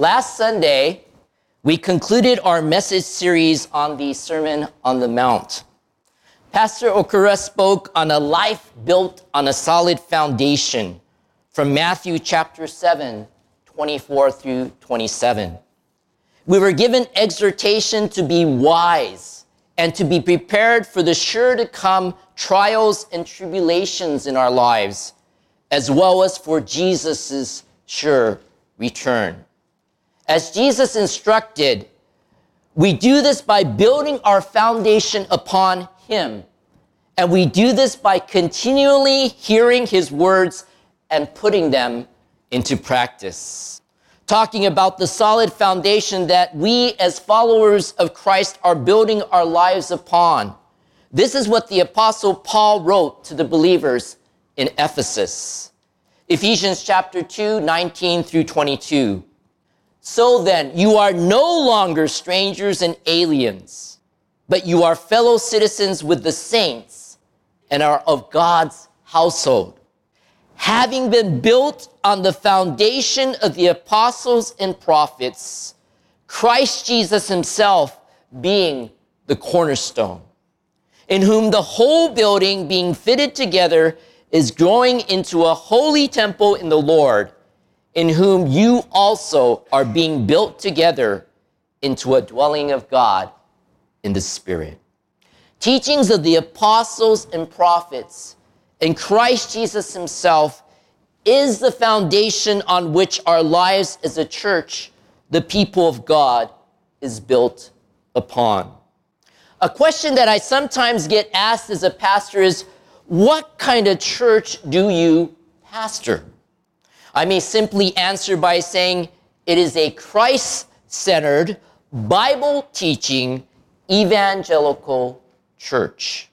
Last Sunday, we concluded our message series on the Sermon on the Mount. Pastor Okura spoke on a life built on a solid foundation from Matthew chapter 7, 24 through 27. We were given exhortation to be wise and to be prepared for the sure to come trials and tribulations in our lives, as well as for Jesus' sure return. As Jesus instructed, we do this by building our foundation upon Him. And we do this by continually hearing His words and putting them into practice. Talking about the solid foundation that we, as followers of Christ, are building our lives upon. This is what the Apostle Paul wrote to the believers in Ephesus. Ephesians chapter 2, 19 through 22. So then, you are no longer strangers and aliens, but you are fellow citizens with the saints and are of God's household. Having been built on the foundation of the apostles and prophets, Christ Jesus himself being the cornerstone, in whom the whole building being fitted together is growing into a holy temple in the Lord, in whom you also are being built together into a dwelling of God in the Spirit. Teachings of the apostles and prophets and Christ Jesus himself is the foundation on which our lives as a church, the people of God, is built upon. A question that I sometimes get asked as a pastor is, what kind of church do you pastor? I may simply answer by saying it is a Christ centered, Bible teaching, evangelical church.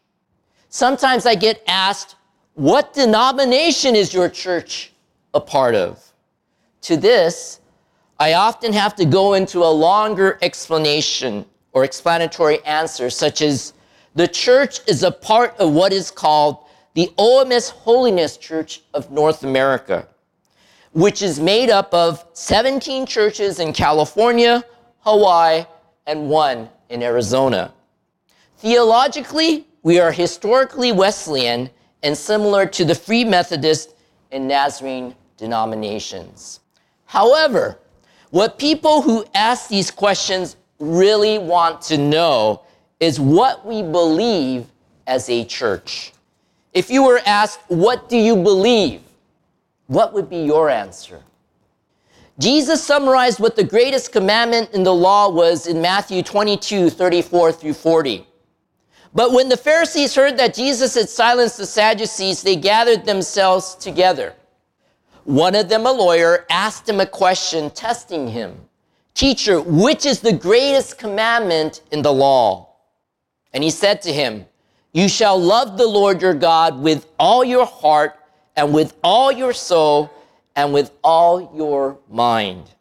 Sometimes I get asked, what denomination is your church a part of? To this, I often have to go into a longer explanation or explanatory answer, such as the church is a part of what is called the OMS Holiness Church of North America, which is made up of 17 churches in California, Hawaii, and one in Arizona. Theologically, we are historically Wesleyan and similar to the Free Methodist and Nazarene denominations. However, what people who ask these questions really want to know is what we believe as a church. If you were asked, What do you believe? What would be your answer? Jesus summarized what the greatest commandment in the law was in Matthew 22 34 through 40. But when the Pharisees heard that Jesus had silenced the Sadducees, they gathered themselves together. One of them, a lawyer, asked him a question, testing him Teacher, which is the greatest commandment in the law? And he said to him, You shall love the Lord your God with all your heart and with all your soul and with all your mind.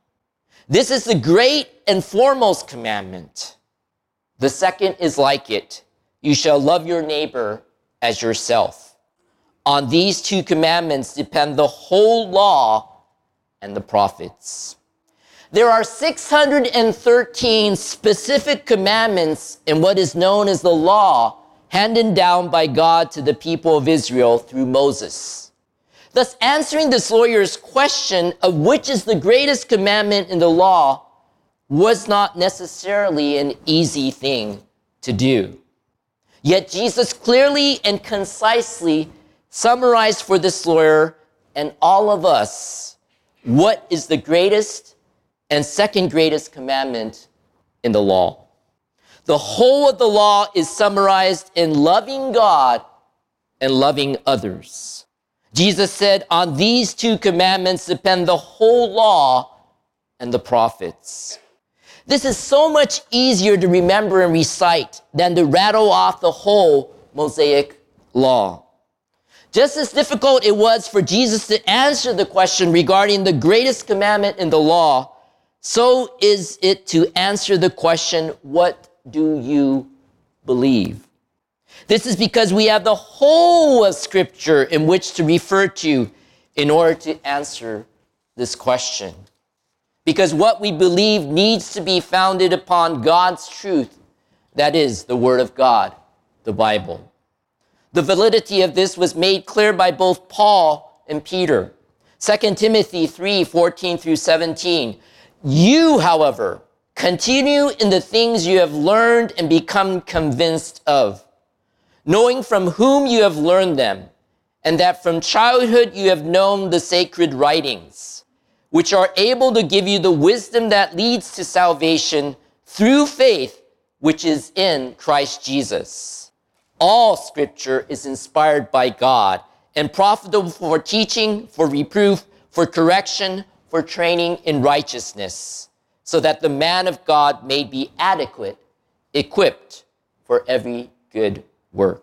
This is the great and foremost commandment. The second is like it you shall love your neighbor as yourself. On these two commandments depend the whole law and the prophets. There are 613 specific commandments in what is known as the law handed down by God to the people of Israel through Moses. Thus, answering this lawyer's question of which is the greatest commandment in the law was not necessarily an easy thing to do. Yet Jesus clearly and concisely summarized for this lawyer and all of us what is the greatest and second greatest commandment in the law. The whole of the law is summarized in loving God and loving others. Jesus said, On these two commandments depend the whole law and the prophets. This is so much easier to remember and recite than to rattle off the whole Mosaic law. Just as difficult it was for Jesus to answer the question regarding the greatest commandment in the law, so is it to answer the question, what do you believe? This is because we have the whole of scripture in which to refer to in order to answer this question. because what we believe needs to be founded upon God's truth, that is, the Word of God, the Bible. The validity of this was made clear by both Paul and Peter. 2 Timothy 3 14 through 17. You, however, continue in the things you have learned and become convinced of, knowing from whom you have learned them, and that from childhood you have known the sacred writings, which are able to give you the wisdom that leads to salvation through faith, which is in Christ Jesus. All scripture is inspired by God and profitable for teaching, for reproof, for correction, for training in righteousness, so that the man of God may be adequate, equipped for every good work.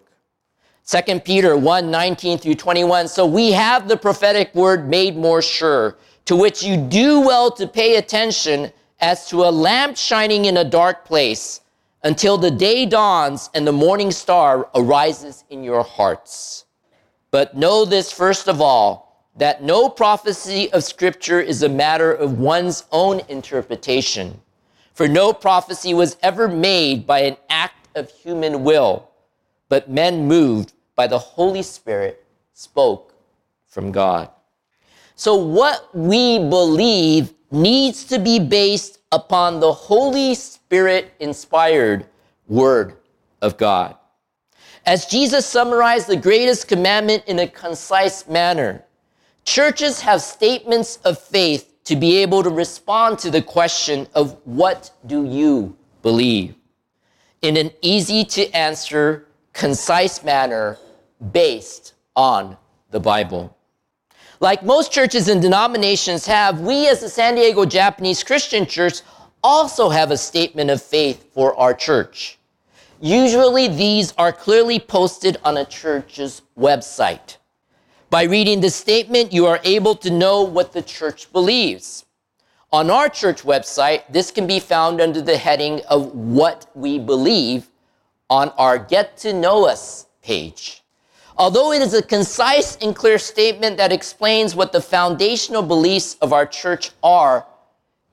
2 Peter 1 19 through 21. So we have the prophetic word made more sure, to which you do well to pay attention as to a lamp shining in a dark place until the day dawns and the morning star arises in your hearts. But know this first of all, that no prophecy of Scripture is a matter of one's own interpretation. For no prophecy was ever made by an act of human will, but men moved by the Holy Spirit spoke from God. So, what we believe needs to be based upon the Holy Spirit inspired Word of God. As Jesus summarized the greatest commandment in a concise manner, churches have statements of faith to be able to respond to the question of what do you believe in an easy to answer, concise manner based on the Bible. Like most churches and denominations have, we as the San Diego Japanese Christian Church also have a statement of faith for our church. Usually these are clearly posted on a church's website. By reading the statement, you are able to know what the church believes. On our church website, this can be found under the heading of What We Believe on our Get to Know Us page. Although it is a concise and clear statement that explains what the foundational beliefs of our church are,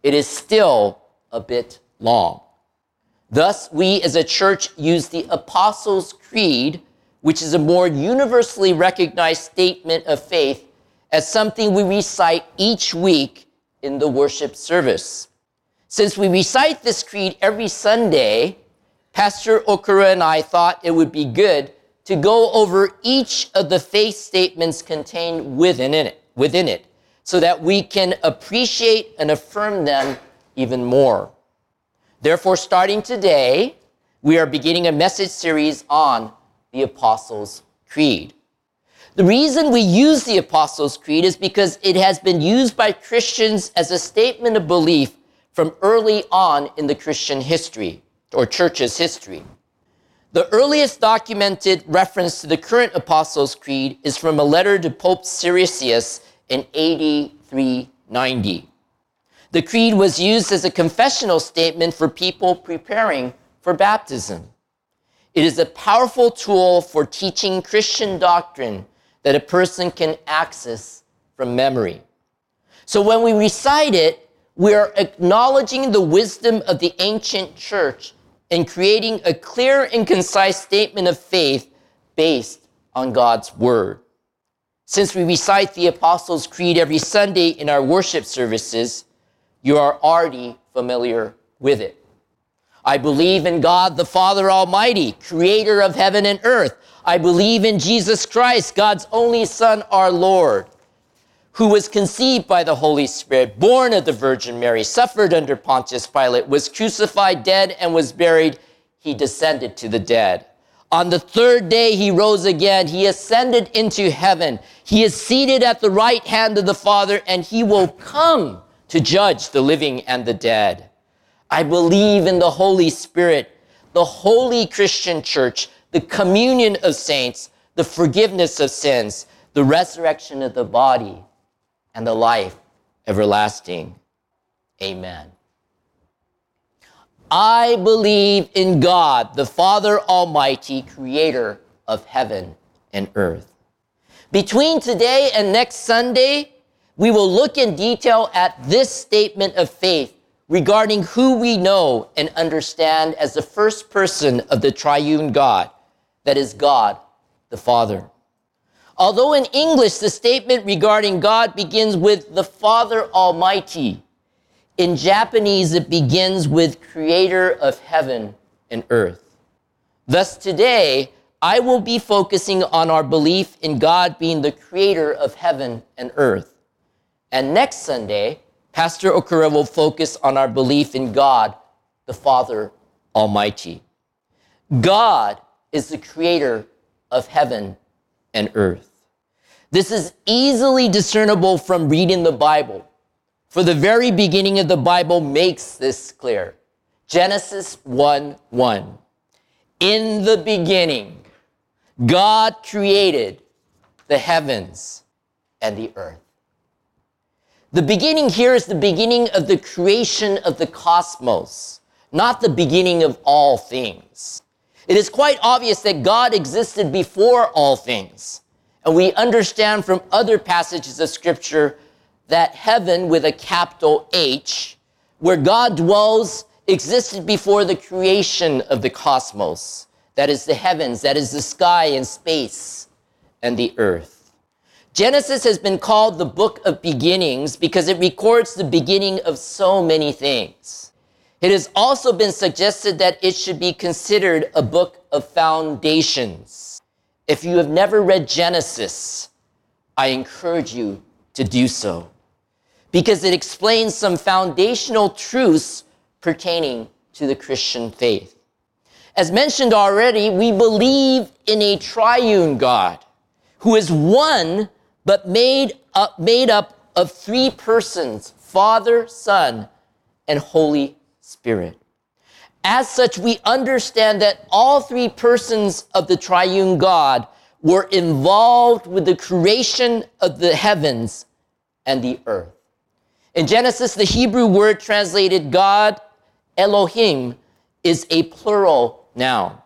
it is still a bit long. Thus, we as a church use the Apostles' Creed, which is a more universally recognized statement of faith, as something we recite each week in the worship service. Since we recite this creed every Sunday, Pastor Okura and I thought it would be good to go over each of the faith statements contained within it, within it so that we can appreciate and affirm them even more. Therefore, starting today, we are beginning a message series on the Apostles' Creed. The reason we use the Apostles' Creed is because it has been used by Christians as a statement of belief from early on in the Christian history or church's history. The earliest documented reference to the current Apostles' Creed is from a letter to Pope Siricius in AD 390. The creed was used as a confessional statement for people preparing for baptism. It is a powerful tool for teaching Christian doctrine that a person can access from memory. So when we recite it, we are acknowledging the wisdom of the ancient church and creating a clear and concise statement of faith based on God's word. Since we recite the Apostles' Creed every Sunday in our worship services, you are already familiar with it. I believe in God the Father Almighty, creator of heaven and earth. I believe in Jesus Christ, God's only Son, our Lord, who was conceived by the Holy Spirit, born of the Virgin Mary, suffered under Pontius Pilate, was crucified, dead, and was buried. He descended to the dead. On the third day, he rose again. He ascended into heaven. He is seated at the right hand of the Father, and he will come to judge the living and the dead. I believe in the Holy Spirit, the holy Christian church, the communion of saints, the forgiveness of sins, the resurrection of the body, and the life everlasting. Amen. I believe in God, the Father Almighty, creator of heaven and earth. Between today and next Sunday, we will look in detail at this statement of faith regarding who we know and understand as the first person of the triune God, that is God the Father. Although in English the statement regarding God begins with the Father Almighty, in Japanese it begins with Creator of heaven and earth. Thus today, I will be focusing on our belief in God being the creator of heaven and earth. And next Sunday, Pastor Okura will focus on our belief in God, the Father Almighty. God is the creator of heaven and earth. This is easily discernible from reading the Bible, for the very beginning of the Bible makes this clear. Genesis 1 1. In the beginning, God created the heavens and the earth. The beginning here is the beginning of the creation of the cosmos, not the beginning of all things. It is quite obvious that God existed before all things. And we understand from other passages of scripture that heaven with a capital H, where God dwells, existed before the creation of the cosmos. That is the heavens, that is the sky and space and the earth. Genesis has been called the book of beginnings because it records the beginning of so many things. It has also been suggested that it should be considered a book of foundations. If you have never read Genesis, I encourage you to do so because it explains some foundational truths pertaining to the Christian faith. As mentioned already, we believe in a triune God who is one but made up, made up of three persons Father, Son, and Holy Spirit. As such, we understand that all three persons of the triune God were involved with the creation of the heavens and the earth. In Genesis, the Hebrew word translated God, Elohim, is a plural noun.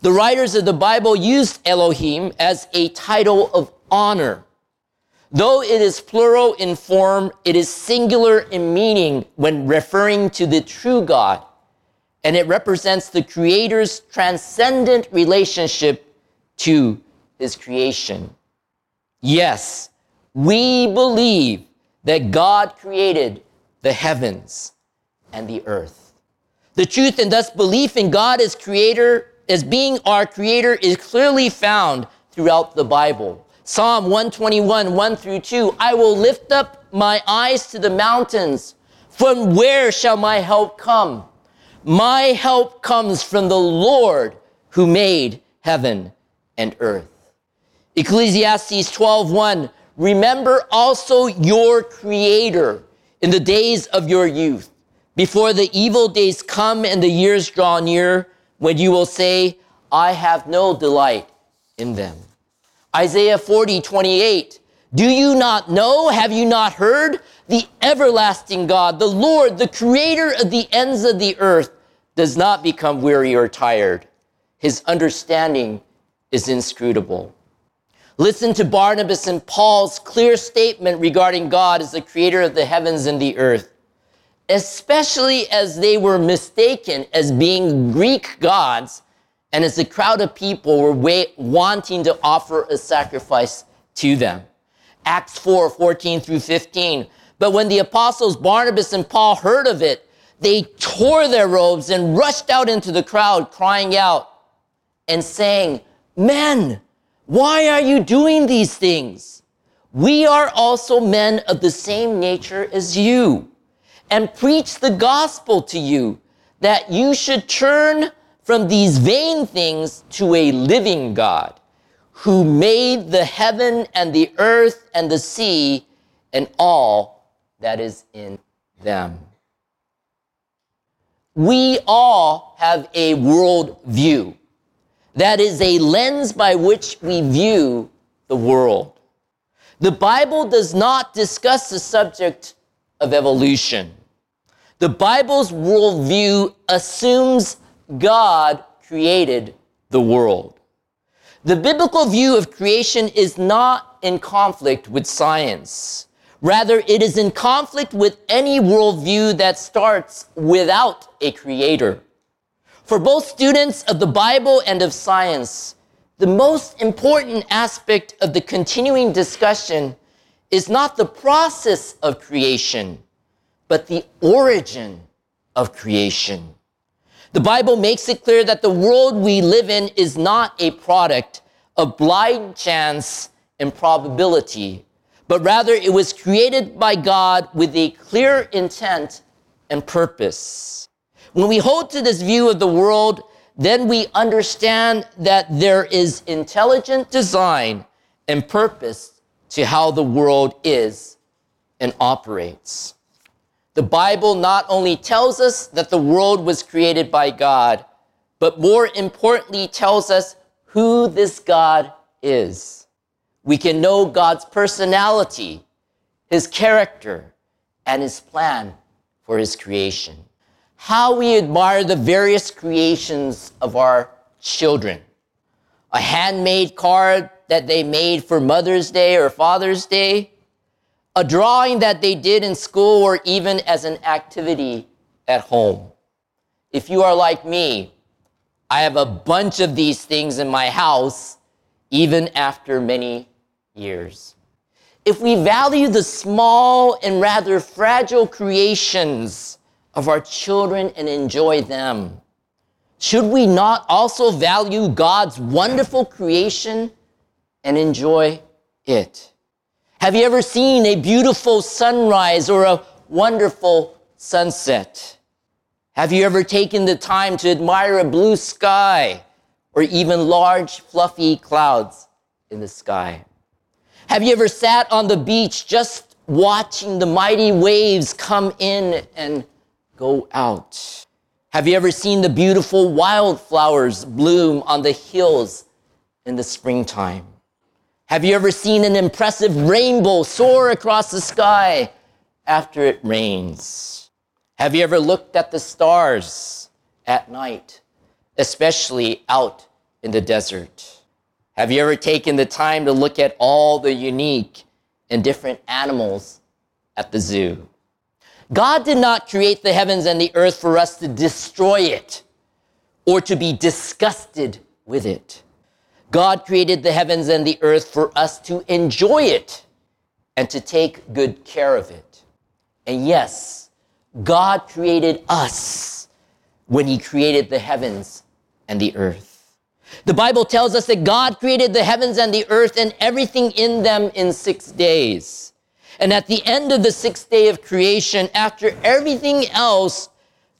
The writers of the Bible used Elohim as a title of honor Though it is plural in form, it is singular in meaning when referring to the true God, and it represents the Creator's transcendent relationship to His creation. Yes, we believe that God created the heavens and the earth. The truth and thus belief in God as creator, as being our creator, is clearly found throughout the Bible. Psalm 121, 1 through 2. I will lift up my eyes to the mountains. From where shall my help come? My help comes from the Lord who made heaven and earth. Ecclesiastes 12, 1. Remember also your creator in the days of your youth, before the evil days come and the years draw near, when you will say, I have no delight in them. Isaiah 40, 28. Do you not know? Have you not heard? The everlasting God, the Lord, the creator of the ends of the earth, does not become weary or tired. His understanding is inscrutable. Listen to Barnabas and Paul's clear statement regarding God as the creator of the heavens and the earth, especially as they were mistaken as being Greek gods and as the crowd of people were wanting to offer a sacrifice to them. Acts 4 14 through 15. But when the apostles Barnabas and Paul heard of it, they tore their robes and rushed out into the crowd, crying out and saying, Men, why are you doing these things? We are also men of the same nature as you, and preach the gospel to you, that you should turn from these vain things to a living God who made the heaven and the earth and the sea and all that is in them. We all have a world view. That is a lens by which we view the world. The Bible does not discuss the subject of evolution. The Bible's worldview assumes God created the world. The biblical view of creation is not in conflict with science. Rather, it is in conflict with any worldview that starts without a creator. For both students of the Bible and of science, the most important aspect of the continuing discussion is not the process of creation, but the origin of creation. The Bible makes it clear that the world we live in is not a product of blind chance and probability, but rather it was created by God with a clear intent and purpose. When we hold to this view of the world, then we understand that there is intelligent design and purpose to how the world is and operates. The Bible not only tells us that the world was created by God, but more importantly tells us who this God is. We can know God's personality, his character, and his plan for his creation. How we admire the various creations of our children. A handmade card that they made for Mother's Day or Father's Day, a drawing that they did in school or even as an activity at home. If you are like me, I have a bunch of these things in my house, even after many years. If we value the small and rather fragile creations of our children and enjoy them, should we not also value God's wonderful creation and enjoy it? Have you ever seen a beautiful sunrise or a wonderful sunset? Have you ever taken the time to admire a blue sky or even large fluffy clouds in the sky? Have you ever sat on the beach just watching the mighty waves come in and go out? Have you ever seen the beautiful wildflowers bloom on the hills in the springtime? Have you ever seen an impressive rainbow soar across the sky after it rains? Have you ever looked at the stars at night, especially out in the desert? Have you ever taken the time to look at all the unique and different animals at the zoo? God did not create the heavens and the earth for us to destroy it or to be disgusted with it. God created the heavens and the earth for us to enjoy it and to take good care of it. And yes, God created us when he created the heavens and the earth. The Bible tells us that God created the heavens and the earth and everything in them in six days. And at the end of the sixth day of creation, after everything else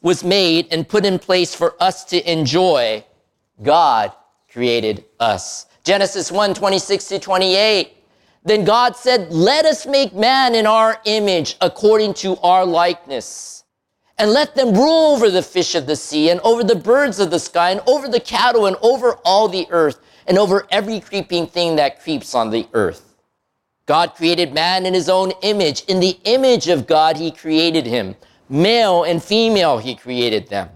was made and put in place for us to enjoy, God created us. Genesis 1 26 to 28. Then God said, Let us make man in our image according to our likeness and let them rule over the fish of the sea and over the birds of the sky and over the cattle and over all the earth and over every creeping thing that creeps on the earth. God created man in his own image. In the image of God, he created him. Male and female, he created them.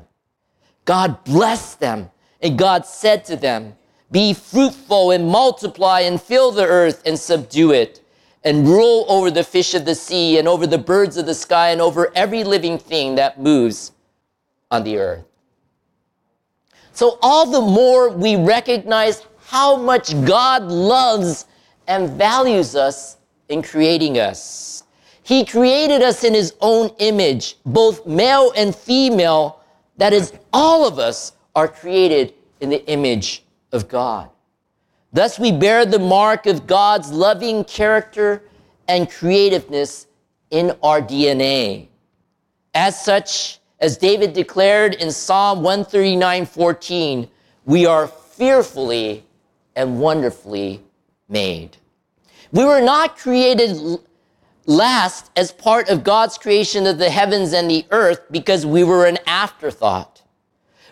God blessed them and God said to them, be fruitful and multiply and fill the earth and subdue it and rule over the fish of the sea and over the birds of the sky and over every living thing that moves on the earth. So, all the more we recognize how much God loves and values us in creating us. He created us in His own image, both male and female. That is, all of us are created in the image of God. Thus, we bear the mark of God's loving character and creativeness in our DNA. As such, as David declared in Psalm 139 14, we are fearfully and wonderfully made. We were not created last as part of God's creation of the heavens and the earth because we were an afterthought.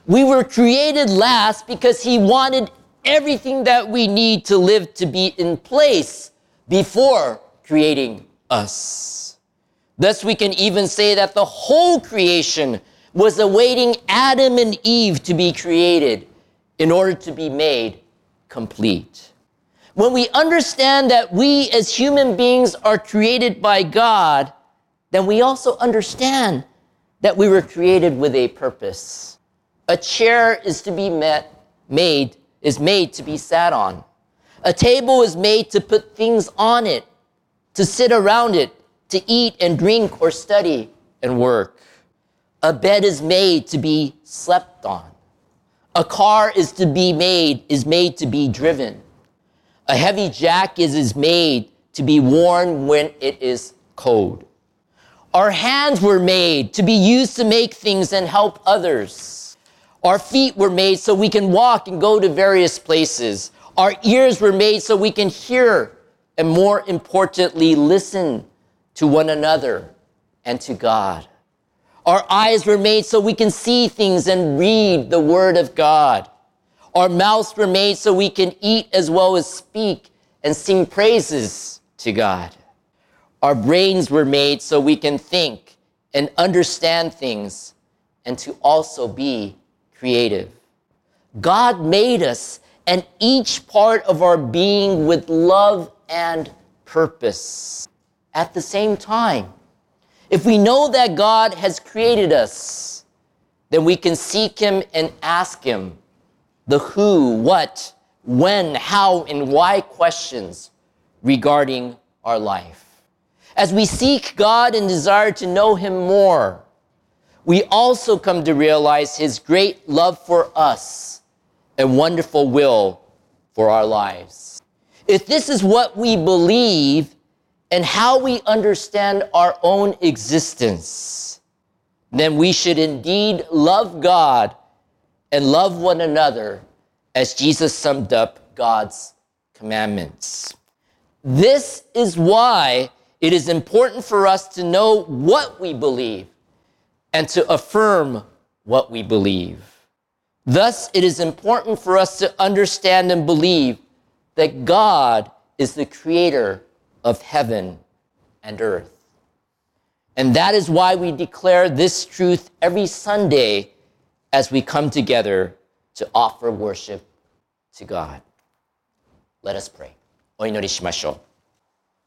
We were created last because He wanted everything that we need to live to be in place before creating us. Thus, we can even say that the whole creation was awaiting Adam and Eve to be created in order to be made complete. When we understand that we as human beings are created by God, then we also understand that we were created with a purpose. A chair is to be met, made, is made to be sat on. A table is made to put things on it, to sit around it, to eat and drink or study and work. A bed is made to be slept on. A car is to be made, is made to be driven. A heavy jacket is made to be worn when it is cold. Our hands were made to be used to make things and help others. Our feet were made so we can walk and go to various places. Our ears were made so we can hear and more importantly, listen to one another and to God. Our eyes were made so we can see things and read the Word of God. Our mouths were made so we can eat as well as speak and sing praises to God. Our brains were made so we can think and understand things and to also be creative. God made us and each part of our being with love and purpose at the same time. If we know that God has created us, then we can seek Him and ask Him the who, what, when, how, and why questions regarding our life. As we seek God and desire to know Him more, we also come to realize His great love for us and wonderful will for our lives. If this is what we believe and how we understand our own existence, then we should indeed love God and love one another as Jesus summed up God's commandments. This is why it is important for us to know what we believe and to affirm what we believe. Thus, it is important for us to understand and believe that God is the creator of heaven and earth. And that is why we declare this truth every Sunday as we come together to offer worship to God. Let us pray. お祈りしましょ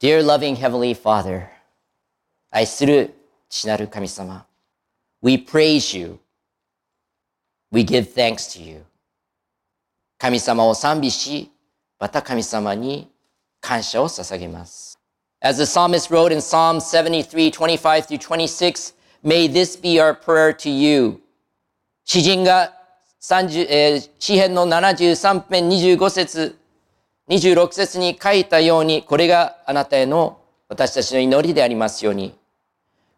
う。Dear loving Heavenly Father, 愛する父なる神様、 We praise you. We give thanks to you. 神様を賛美し、また神様に感謝を捧げます。As the psalmist wrote in Psalm 73, 25 through 26, may this be our prayer to you. 詩人が30、えー、詩編の73編25節、26節に書いたように、これがあなたへの私たちの祈りでありますように。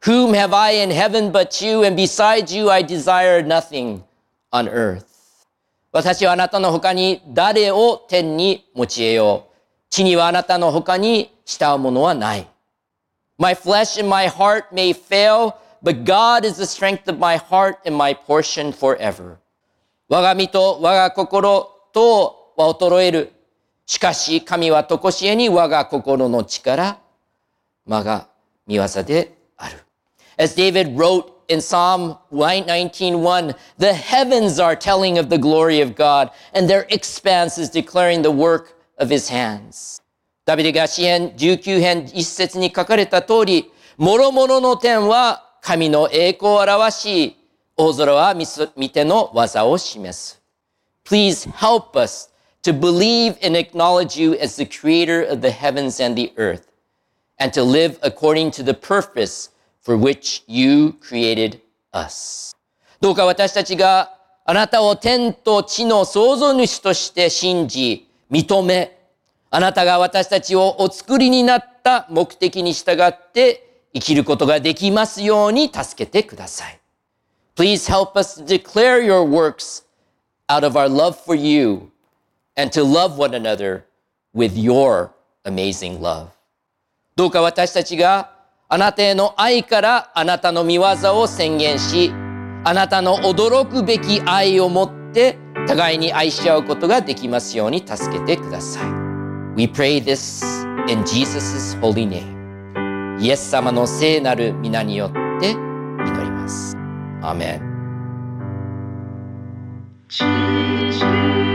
Whom have I in heaven but you, and besides you I desire nothing on earth. 私はあなたの他に誰を天に持ち得よう。地にはあなたの他に慕うものはない。My flesh and my heart may fail, but God is the strength of my heart and my portion forever. 我が身と我が心とは衰える。しかし神はとこしえに我が心の力、我が見業で。As David wrote in Psalm 19:1, the heavens are telling of the glory of God, and their expanse is declaring the work of his hands. ダビデが詩編19編一節に書かれた通り、諸々の天は神の栄光を表し、大空は見ての技を示す。Please help us to believe and acknowledge you as the creator of the heavens and the earth, and to live according to the purpose for which you created us. どうか私たちがあなたを天と地の創造主として信じ、認め、あなたが私たちをお作りになった目的に従って生きることができますように助けてください。Please help us declare your works out of our love for you and to love one another with your amazing love. どうか私たちがあなたへの愛からあなたの見業を宣言し、あなたの驚くべき愛を持って互いに愛し合うことができますように助けてください。We pray this in Jesus' holy name. イエス様の聖なる皆によって祈ります。アーメン。